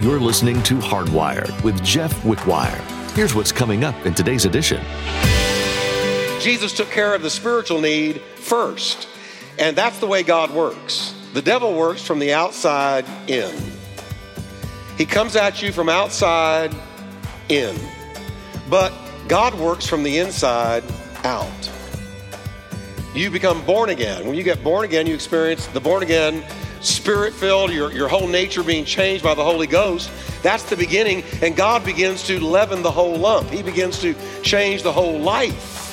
You're listening to Hardwired with Jeff Wickwire. Here's what's coming up in today's edition. Jesus took care of the spiritual need first. And that's the way God works. The devil works from the outside in. He comes at you from outside in. But God works from the inside out. You become born again. When you get born again, you experience the born again, spirit filled, your, your whole nature being changed by the Holy Ghost. That's the beginning, and God begins to leaven the whole lump. He begins to change the whole life.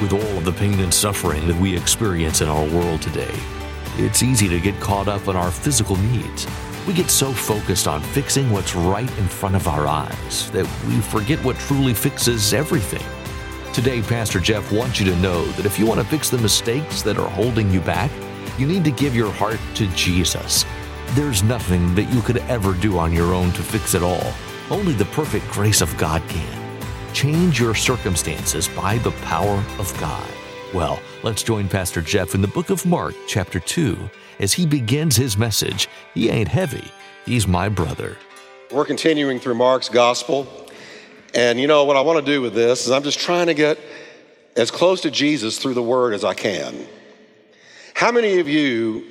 With all of the pain and suffering that we experience in our world today, it's easy to get caught up in our physical needs. We get so focused on fixing what's right in front of our eyes that we forget what truly fixes everything. Today, Pastor Jeff wants you to know that if you want to fix the mistakes that are holding you back, you need to give your heart to Jesus. There's nothing that you could ever do on your own to fix it all. Only the perfect grace of God can. Change your circumstances by the power of God. Well, let's join Pastor Jeff in the book of Mark, chapter 2, as he begins his message. He ain't heavy, he's my brother. We're continuing through Mark's gospel. And you know what I want to do with this is I'm just trying to get as close to Jesus through the word as I can. How many of you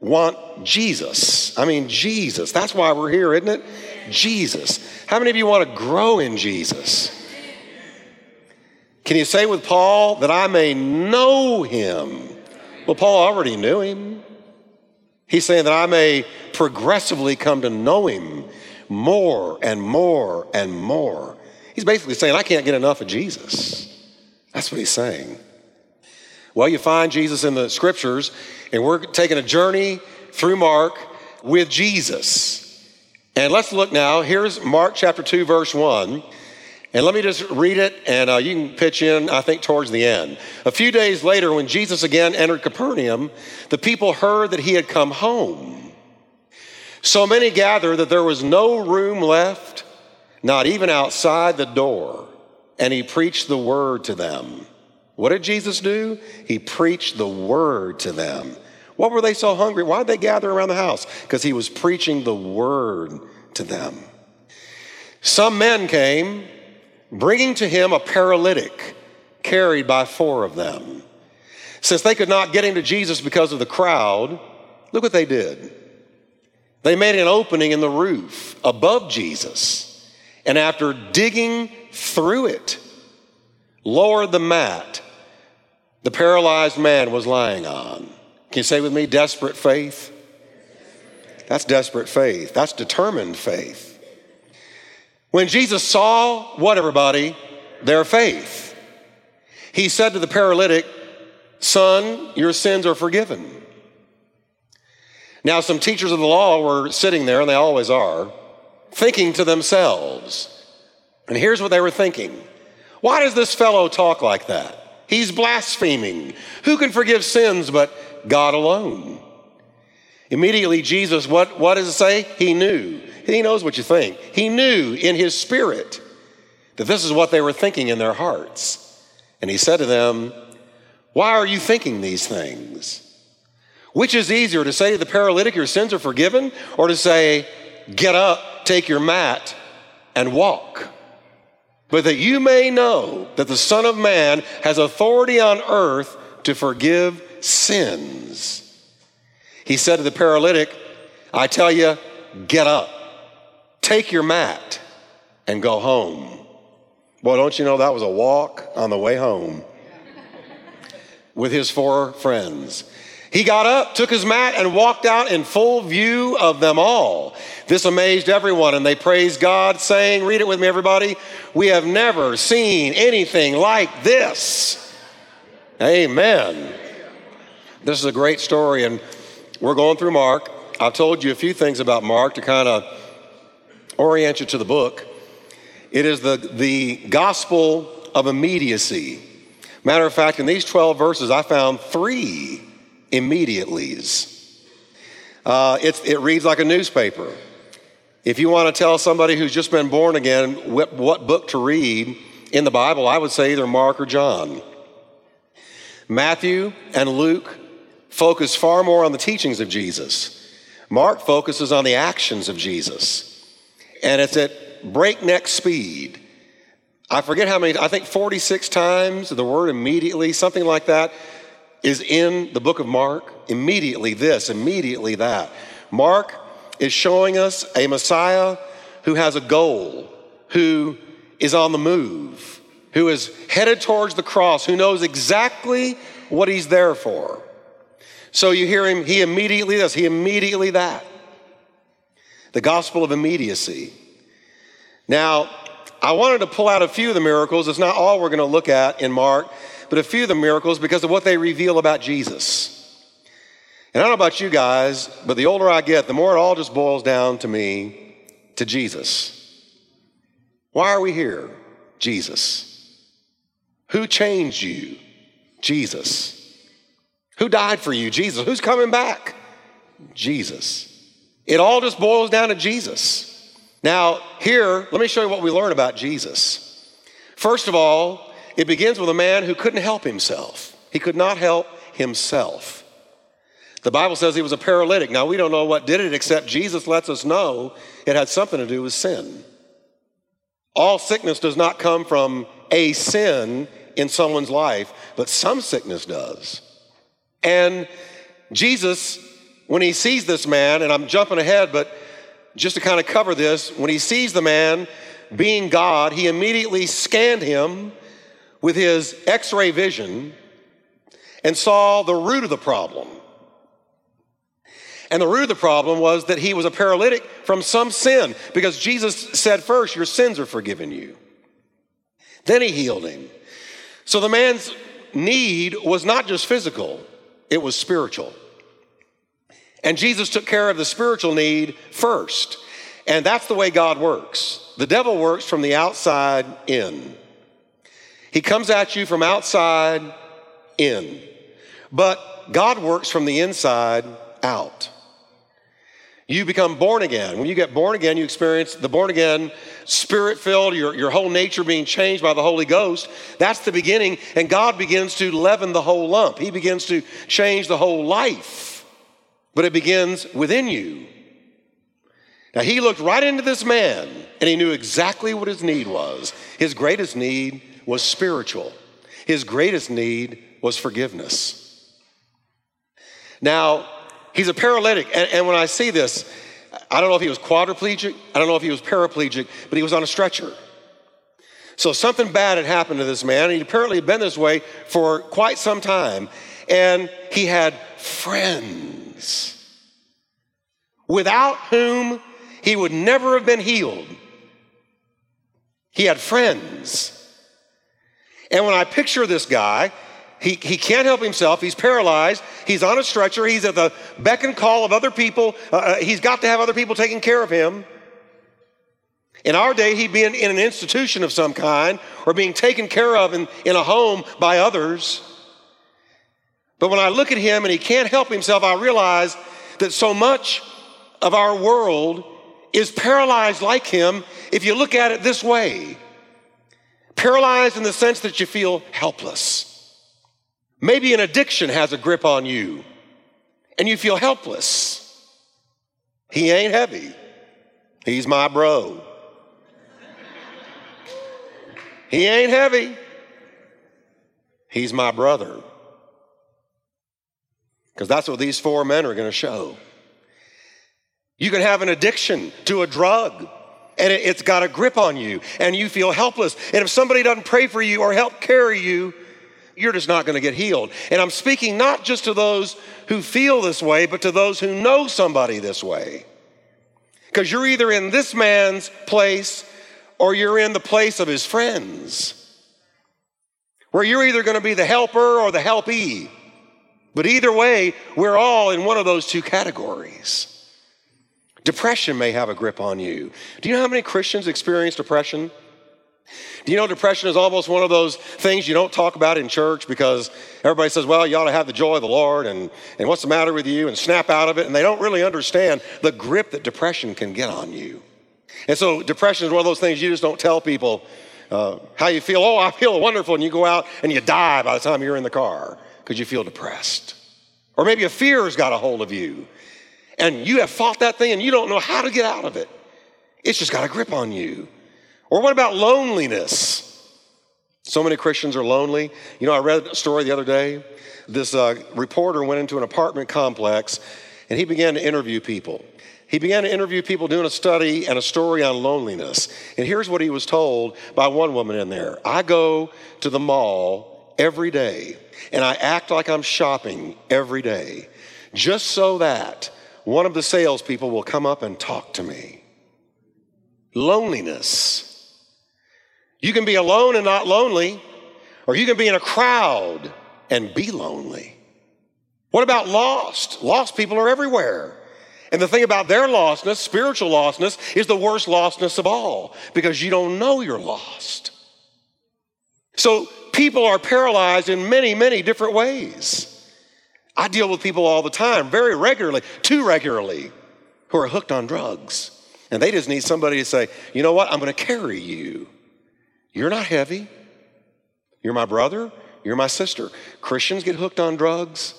want Jesus? I mean, Jesus. That's why we're here, isn't it? Jesus. How many of you want to grow in Jesus? Can you say with Paul that I may know him? Well, Paul already knew him. He's saying that I may progressively come to know him more and more and more. He's basically saying, I can't get enough of Jesus. That's what he's saying. Well, you find Jesus in the scriptures, and we're taking a journey through Mark with Jesus. And let's look now. Here's Mark chapter 2, verse 1. And let me just read it, and uh, you can pitch in, I think, towards the end. A few days later, when Jesus again entered Capernaum, the people heard that he had come home. So many gathered that there was no room left, not even outside the door. And he preached the word to them. What did Jesus do? He preached the word to them. What were they so hungry? Why did they gather around the house? Because he was preaching the word to them. Some men came bringing to him a paralytic carried by four of them. Since they could not get him to Jesus because of the crowd, look what they did. They made an opening in the roof above Jesus, and after digging through it, lowered the mat the paralyzed man was lying on. Can you say with me, desperate faith? That's desperate faith. That's determined faith. When Jesus saw what, everybody? Their faith. He said to the paralytic, Son, your sins are forgiven. Now, some teachers of the law were sitting there, and they always are, thinking to themselves. And here's what they were thinking Why does this fellow talk like that? He's blaspheming. Who can forgive sins but God alone? Immediately, Jesus, what, what does it say? He knew. He knows what you think. He knew in his spirit that this is what they were thinking in their hearts. And he said to them, Why are you thinking these things? Which is easier to say to the paralytic, Your sins are forgiven, or to say, Get up, take your mat, and walk? But that you may know that the Son of Man has authority on earth to forgive sins. He said to the paralytic, I tell you, get up, take your mat, and go home. Boy, don't you know that was a walk on the way home with his four friends. He got up, took his mat, and walked out in full view of them all. This amazed everyone, and they praised God, saying, Read it with me, everybody. We have never seen anything like this. Amen. This is a great story, and we're going through Mark. I've told you a few things about Mark to kind of orient you to the book. It is the, the gospel of immediacy. Matter of fact, in these 12 verses, I found three immediatelys. Uh, it reads like a newspaper. If you want to tell somebody who's just been born again what, what book to read in the Bible, I would say either Mark or John. Matthew and Luke focus far more on the teachings of Jesus. Mark focuses on the actions of Jesus. And it's at breakneck speed. I forget how many, I think 46 times the word immediately, something like that, is in the book of Mark. Immediately this, immediately that. Mark is showing us a Messiah who has a goal, who is on the move, who is headed towards the cross, who knows exactly what he's there for. So you hear him, he immediately this, he immediately that. The gospel of immediacy. Now, I wanted to pull out a few of the miracles. It's not all we're going to look at in Mark, but a few of the miracles because of what they reveal about Jesus. And I don't know about you guys, but the older I get, the more it all just boils down to me, to Jesus. Why are we here? Jesus. Who changed you? Jesus. Who died for you? Jesus. Who's coming back? Jesus. It all just boils down to Jesus. Now, here, let me show you what we learn about Jesus. First of all, it begins with a man who couldn't help himself. He could not help himself. The Bible says he was a paralytic. Now, we don't know what did it, except Jesus lets us know it had something to do with sin. All sickness does not come from a sin in someone's life, but some sickness does. And Jesus, when he sees this man, and I'm jumping ahead, but just to kind of cover this, when he sees the man being God, he immediately scanned him with his x ray vision and saw the root of the problem. And the root of the problem was that he was a paralytic from some sin because Jesus said first, Your sins are forgiven you. Then he healed him. So the man's need was not just physical, it was spiritual. And Jesus took care of the spiritual need first. And that's the way God works. The devil works from the outside in. He comes at you from outside in. But God works from the inside out. You become born again. When you get born again, you experience the born again, spirit filled, your, your whole nature being changed by the Holy Ghost. That's the beginning, and God begins to leaven the whole lump. He begins to change the whole life, but it begins within you. Now, he looked right into this man, and he knew exactly what his need was. His greatest need was spiritual, his greatest need was forgiveness. Now, He's a paralytic. And, and, when I see this, I don't know if he was quadriplegic, I don't know if he was paraplegic, but he was on a stretcher. So something bad had happened to this man. he'd apparently been this way for quite some time. And he had friends without whom he would never have been healed. He had friends. And when I picture this guy, he, he can't help himself. He's paralyzed. He's on a stretcher. He's at the beck and call of other people. Uh, uh, he's got to have other people taking care of him. In our day, he'd be in, in an institution of some kind or being taken care of in, in a home by others. But when I look at him and he can't help himself, I realize that so much of our world is paralyzed like him if you look at it this way paralyzed in the sense that you feel helpless. Maybe an addiction has a grip on you and you feel helpless. He ain't heavy. He's my bro. He ain't heavy. He's my brother. Because that's what these four men are going to show. You can have an addiction to a drug and it's got a grip on you and you feel helpless. And if somebody doesn't pray for you or help carry you, you're just not going to get healed. And I'm speaking not just to those who feel this way, but to those who know somebody this way. Because you're either in this man's place or you're in the place of his friends, where you're either going to be the helper or the helpee. But either way, we're all in one of those two categories. Depression may have a grip on you. Do you know how many Christians experience depression? Do you know depression is almost one of those things you don't talk about in church because everybody says, well, you ought to have the joy of the Lord and, and what's the matter with you and snap out of it. And they don't really understand the grip that depression can get on you. And so depression is one of those things you just don't tell people uh, how you feel. Oh, I feel wonderful. And you go out and you die by the time you're in the car because you feel depressed Or maybe a fear has got a hold of you and you have fought that thing and you don't know how to get out of it. It's just got a grip on you. Or what about loneliness? So many Christians are lonely. You know, I read a story the other day. This uh, reporter went into an apartment complex and he began to interview people. He began to interview people doing a study and a story on loneliness. And here's what he was told by one woman in there I go to the mall every day and I act like I'm shopping every day just so that one of the salespeople will come up and talk to me. Loneliness. You can be alone and not lonely, or you can be in a crowd and be lonely. What about lost? Lost people are everywhere. And the thing about their lostness, spiritual lostness, is the worst lostness of all because you don't know you're lost. So people are paralyzed in many, many different ways. I deal with people all the time, very regularly, too regularly, who are hooked on drugs. And they just need somebody to say, you know what, I'm going to carry you. You're not heavy. You're my brother. You're my sister. Christians get hooked on drugs.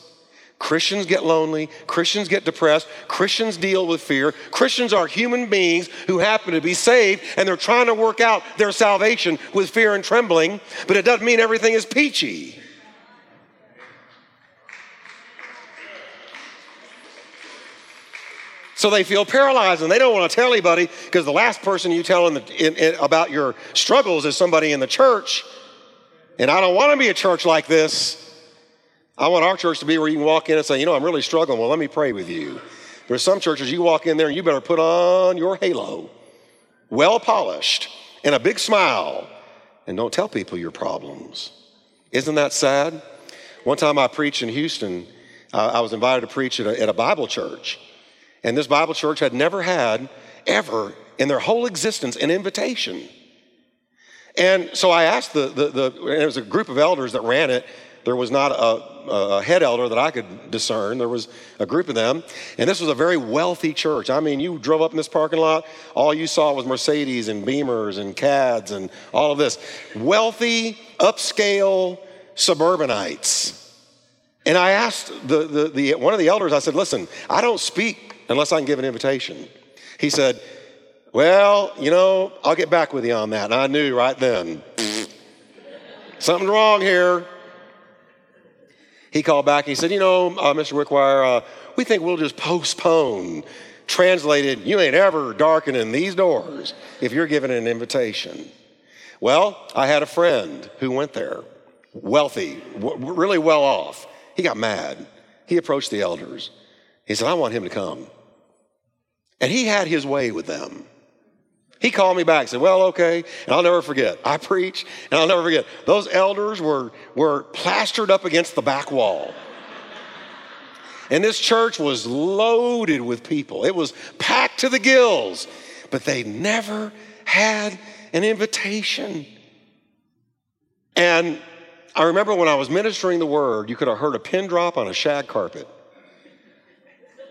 Christians get lonely. Christians get depressed. Christians deal with fear. Christians are human beings who happen to be saved and they're trying to work out their salvation with fear and trembling, but it doesn't mean everything is peachy. So they feel paralyzed and they don't want to tell anybody because the last person you tell in the, in, in, about your struggles is somebody in the church. And I don't want to be a church like this. I want our church to be where you can walk in and say, you know, I'm really struggling. Well, let me pray with you. There's some churches you walk in there and you better put on your halo, well polished, and a big smile, and don't tell people your problems. Isn't that sad? One time I preached in Houston, uh, I was invited to preach at a, at a Bible church. And this Bible church had never had, ever in their whole existence, an invitation. And so I asked the, the, the it was a group of elders that ran it. There was not a, a, head elder that I could discern. There was a group of them. And this was a very wealthy church. I mean, you drove up in this parking lot, all you saw was Mercedes and Beamers and CADs and all of this. Wealthy, upscale suburbanites. And I asked the, the, the, one of the elders, I said, listen, I don't speak unless I can give an invitation. He said, Well, you know, I'll get back with you on that. And I knew right then, something's wrong here. He called back he said, You know, uh, Mr. Wickwire, uh, we think we'll just postpone. Translated, you ain't ever darkening these doors if you're given an invitation. Well, I had a friend who went there, wealthy, w- really well off. He got mad. He approached the elders. He said, I want him to come. And he had his way with them. He called me back and said, Well, okay. And I'll never forget. I preach, and I'll never forget. Those elders were, were plastered up against the back wall. And this church was loaded with people. It was packed to the gills, but they never had an invitation. And I remember when I was ministering the word, you could have heard a pin drop on a shag carpet.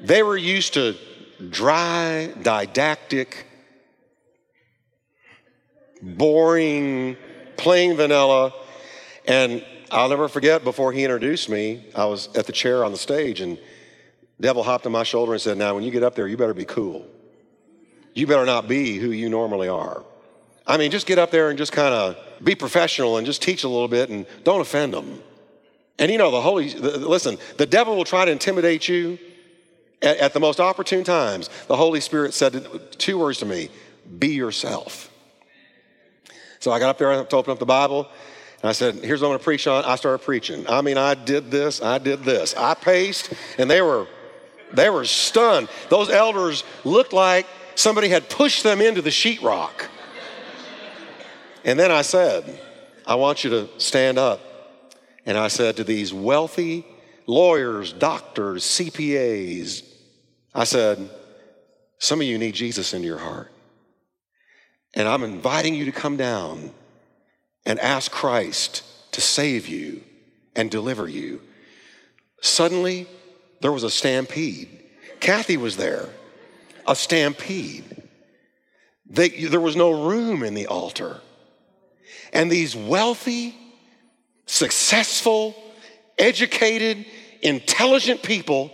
They were used to dry, didactic, boring, plain vanilla. And I'll never forget before he introduced me, I was at the chair on the stage and devil hopped on my shoulder and said, Now, when you get up there, you better be cool. You better not be who you normally are. I mean, just get up there and just kind of be professional and just teach a little bit and don't offend them. And you know, the Holy, listen, the devil will try to intimidate you at, at the most opportune times, the Holy Spirit said two words to me be yourself. So I got up there to open up the Bible, and I said, Here's what I'm going to preach on. I started preaching. I mean, I did this, I did this. I paced, and they were, they were stunned. Those elders looked like somebody had pushed them into the sheetrock. And then I said, I want you to stand up. And I said to these wealthy lawyers, doctors, CPAs. I said, Some of you need Jesus into your heart. And I'm inviting you to come down and ask Christ to save you and deliver you. Suddenly, there was a stampede. Kathy was there, a stampede. They, there was no room in the altar. And these wealthy, successful, educated, intelligent people,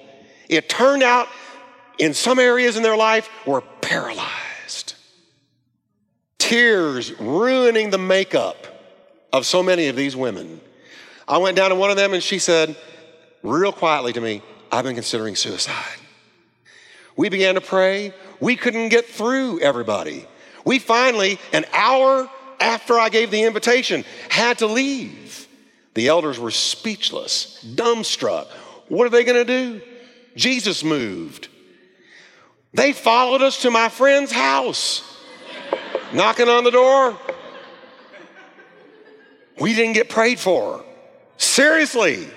it turned out in some areas in their life were paralyzed. Tears ruining the makeup of so many of these women. I went down to one of them and she said, real quietly to me, I've been considering suicide. We began to pray. We couldn't get through everybody. We finally, an hour after I gave the invitation, had to leave. The elders were speechless, dumbstruck. What are they going to do? Jesus moved. They followed us to my friend's house, knocking on the door. We didn't get prayed for. Seriously.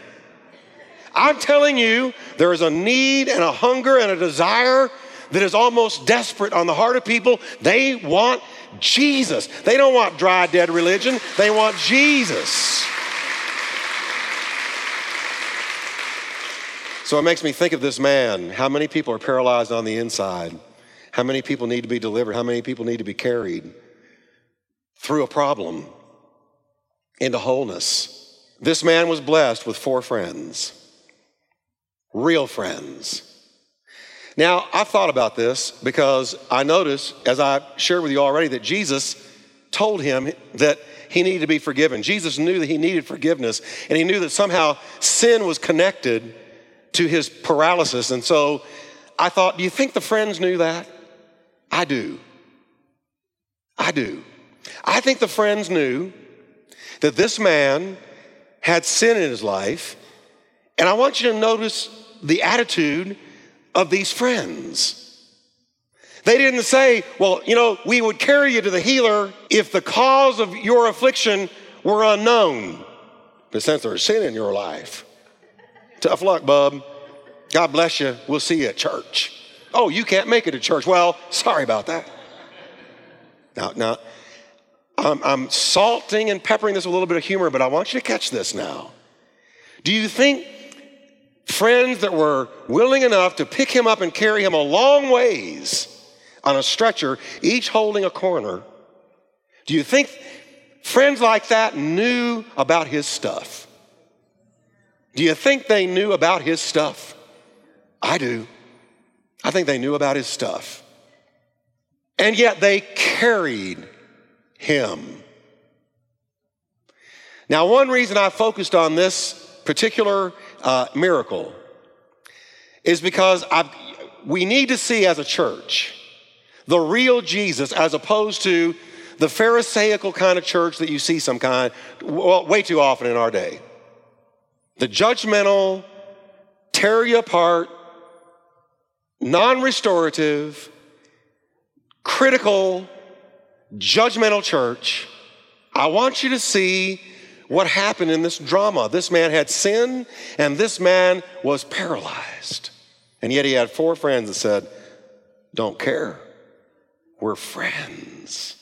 I'm telling you, there is a need and a hunger and a desire that is almost desperate on the heart of people. They want Jesus. They don't want dry, dead religion, they want Jesus. So it makes me think of this man. How many people are paralyzed on the inside? How many people need to be delivered? How many people need to be carried through a problem into wholeness? This man was blessed with four friends, real friends. Now, I've thought about this because I noticed, as I shared with you already, that Jesus told him that he needed to be forgiven. Jesus knew that he needed forgiveness, and he knew that somehow sin was connected to his paralysis. And so I thought, do you think the friends knew that? I do. I do. I think the friends knew that this man had sin in his life. And I want you to notice the attitude of these friends. They didn't say, well, you know, we would carry you to the healer if the cause of your affliction were unknown. But since there's sin in your life, Tough luck, bub. God bless you. We'll see you at church. Oh, you can't make it to church. Well, sorry about that. Now, now, I'm, I'm salting and peppering this with a little bit of humor, but I want you to catch this now. Do you think friends that were willing enough to pick him up and carry him a long ways on a stretcher, each holding a corner, do you think friends like that knew about his stuff? Do you think they knew about his stuff? I do. I think they knew about his stuff. And yet they carried him. Now, one reason I focused on this particular uh, miracle is because I've, we need to see as a church the real Jesus as opposed to the Pharisaical kind of church that you see some kind, well, way too often in our day. The judgmental, tear you apart, non restorative, critical, judgmental church. I want you to see what happened in this drama. This man had sin, and this man was paralyzed. And yet he had four friends that said, Don't care. We're friends.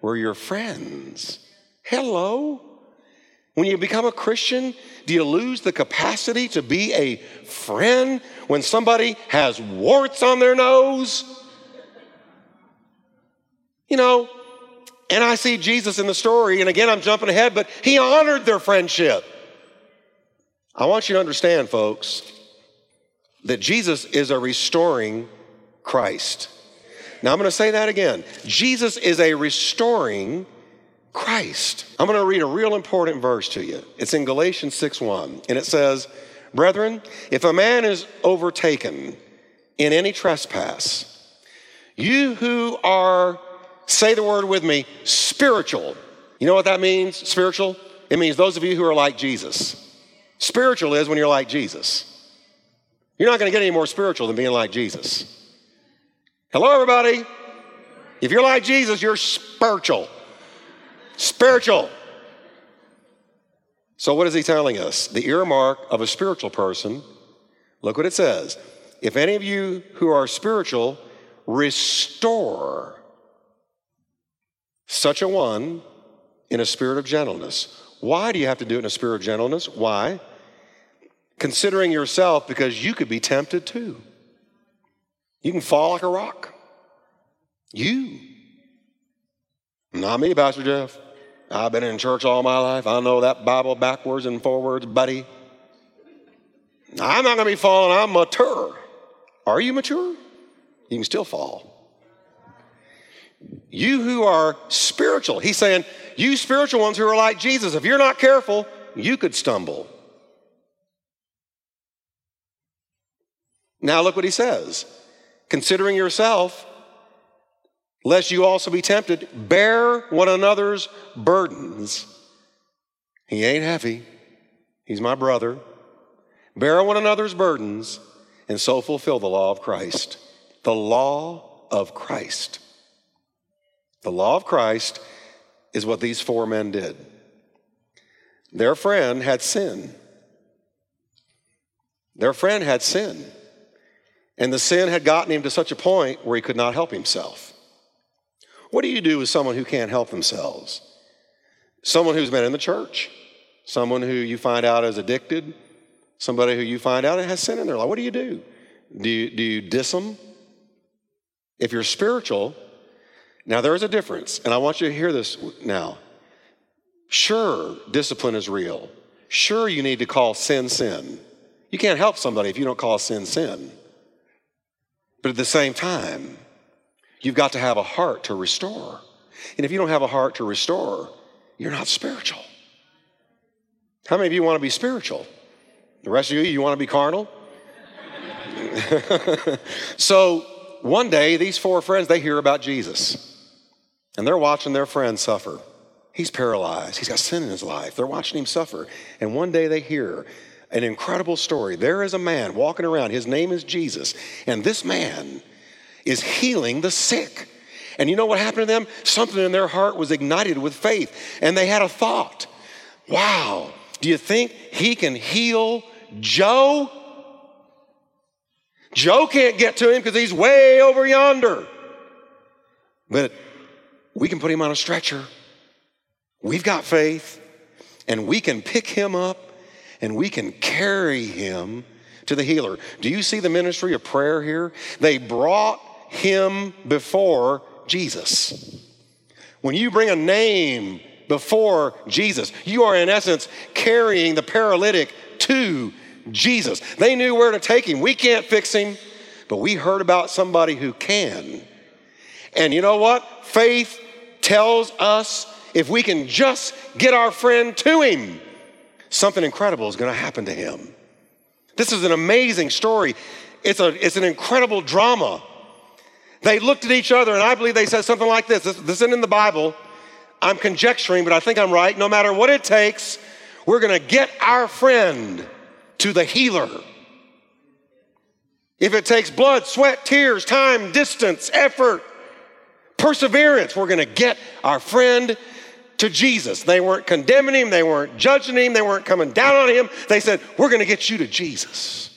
We're your friends. Hello. When you become a Christian, do you lose the capacity to be a friend when somebody has warts on their nose? You know, and I see Jesus in the story, and again, I'm jumping ahead, but he honored their friendship. I want you to understand, folks, that Jesus is a restoring Christ. Now, I'm going to say that again. Jesus is a restoring Christ. I'm going to read a real important verse to you. It's in Galatians 6:1, and it says, "Brethren, if a man is overtaken in any trespass, you who are say the word with me, spiritual. You know what that means? Spiritual? It means those of you who are like Jesus. Spiritual is when you're like Jesus. You're not going to get any more spiritual than being like Jesus. Hello, everybody. If you're like Jesus, you're spiritual. Spiritual. So, what is he telling us? The earmark of a spiritual person, look what it says. If any of you who are spiritual restore such a one in a spirit of gentleness. Why do you have to do it in a spirit of gentleness? Why? Considering yourself because you could be tempted too. You can fall like a rock. You. Not me, Pastor Jeff. I've been in church all my life. I know that Bible backwards and forwards, buddy. I'm not going to be falling, I'm mature. Are you mature? You can still fall. You who are spiritual, he's saying, you spiritual ones who are like Jesus, if you're not careful, you could stumble. Now, look what he says considering yourself, lest you also be tempted, bear one another's burdens. He ain't heavy, he's my brother. Bear one another's burdens and so fulfill the law of Christ. The law of Christ. The law of Christ is what these four men did. Their friend had sin. Their friend had sin. And the sin had gotten him to such a point where he could not help himself. What do you do with someone who can't help themselves? Someone who's been in the church, someone who you find out is addicted, somebody who you find out has sin in their life. What do you do? Do you, do you diss them? If you're spiritual, now there is a difference, and I want you to hear this now. Sure, discipline is real. Sure, you need to call sin sin. You can't help somebody if you don't call sin sin. But at the same time, you've got to have a heart to restore. And if you don't have a heart to restore, you're not spiritual. How many of you want to be spiritual? The rest of you, you want to be carnal? so one day, these four friends, they hear about Jesus. And they're watching their friend suffer. He's paralyzed. He's got sin in his life. They're watching him suffer. And one day they hear an incredible story. There is a man walking around. His name is Jesus. And this man is healing the sick. And you know what happened to them? Something in their heart was ignited with faith. And they had a thought wow, do you think he can heal Joe? Joe can't get to him because he's way over yonder. But we can put him on a stretcher. We've got faith, and we can pick him up and we can carry him to the healer. Do you see the ministry of prayer here? They brought him before Jesus. When you bring a name before Jesus, you are in essence carrying the paralytic to Jesus. They knew where to take him. We can't fix him, but we heard about somebody who can. And you know what? Faith tells us if we can just get our friend to him, something incredible is going to happen to him. This is an amazing story. It's, a, it's an incredible drama. They looked at each other, and I believe they said something like this. this. This isn't in the Bible. I'm conjecturing, but I think I'm right. No matter what it takes, we're going to get our friend to the healer. If it takes blood, sweat, tears, time, distance, effort, perseverance, we're going to get our friend to Jesus. They weren't condemning him, they weren't judging him, they weren't coming down on him. They said, We're going to get you to Jesus.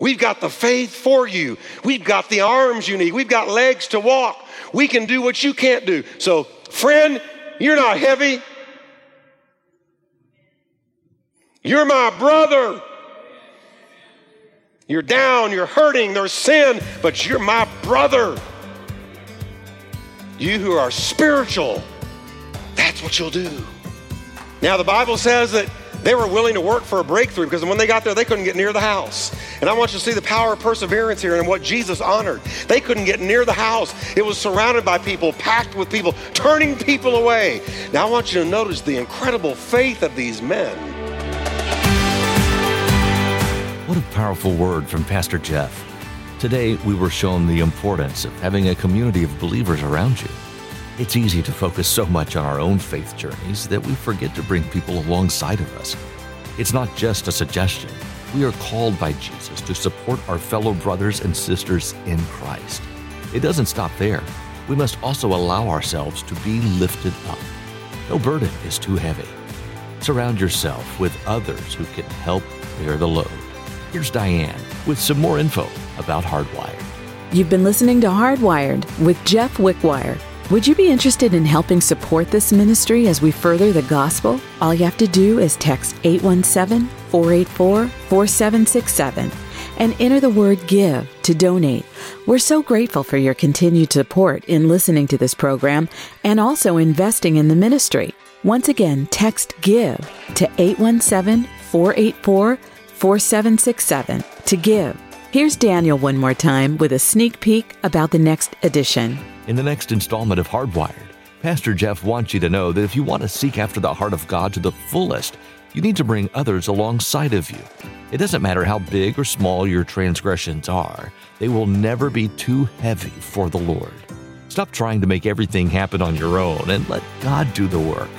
We've got the faith for you. We've got the arms you need. We've got legs to walk. We can do what you can't do. So, friend, you're not heavy. You're my brother. You're down, you're hurting, there's sin, but you're my brother. You who are spiritual, that's what you'll do. Now, the Bible says that they were willing to work for a breakthrough because when they got there, they couldn't get near the house. And I want you to see the power of perseverance here and what Jesus honored. They couldn't get near the house, it was surrounded by people, packed with people, turning people away. Now, I want you to notice the incredible faith of these men. What a powerful word from Pastor Jeff. Today, we were shown the importance of having a community of believers around you. It's easy to focus so much on our own faith journeys that we forget to bring people alongside of us. It's not just a suggestion. We are called by Jesus to support our fellow brothers and sisters in Christ. It doesn't stop there. We must also allow ourselves to be lifted up. No burden is too heavy. Surround yourself with others who can help bear the load. Here's Diane with some more info about Hardwired. You've been listening to Hardwired with Jeff Wickwire. Would you be interested in helping support this ministry as we further the gospel? All you have to do is text 817 484 4767 and enter the word give to donate. We're so grateful for your continued support in listening to this program and also investing in the ministry. Once again, text give to 817 484 4767 to give. Here's Daniel one more time with a sneak peek about the next edition. In the next installment of Hardwired, Pastor Jeff wants you to know that if you want to seek after the heart of God to the fullest, you need to bring others alongside of you. It doesn't matter how big or small your transgressions are, they will never be too heavy for the Lord. Stop trying to make everything happen on your own and let God do the work.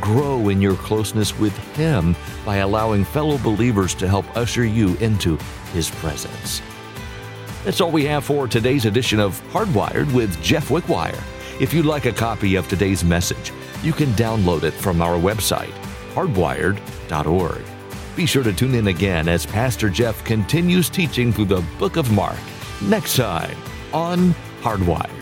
Grow in your closeness with Him by allowing fellow believers to help usher you into His presence. That's all we have for today's edition of Hardwired with Jeff Wickwire. If you'd like a copy of today's message, you can download it from our website, hardwired.org. Be sure to tune in again as Pastor Jeff continues teaching through the book of Mark next time on Hardwired.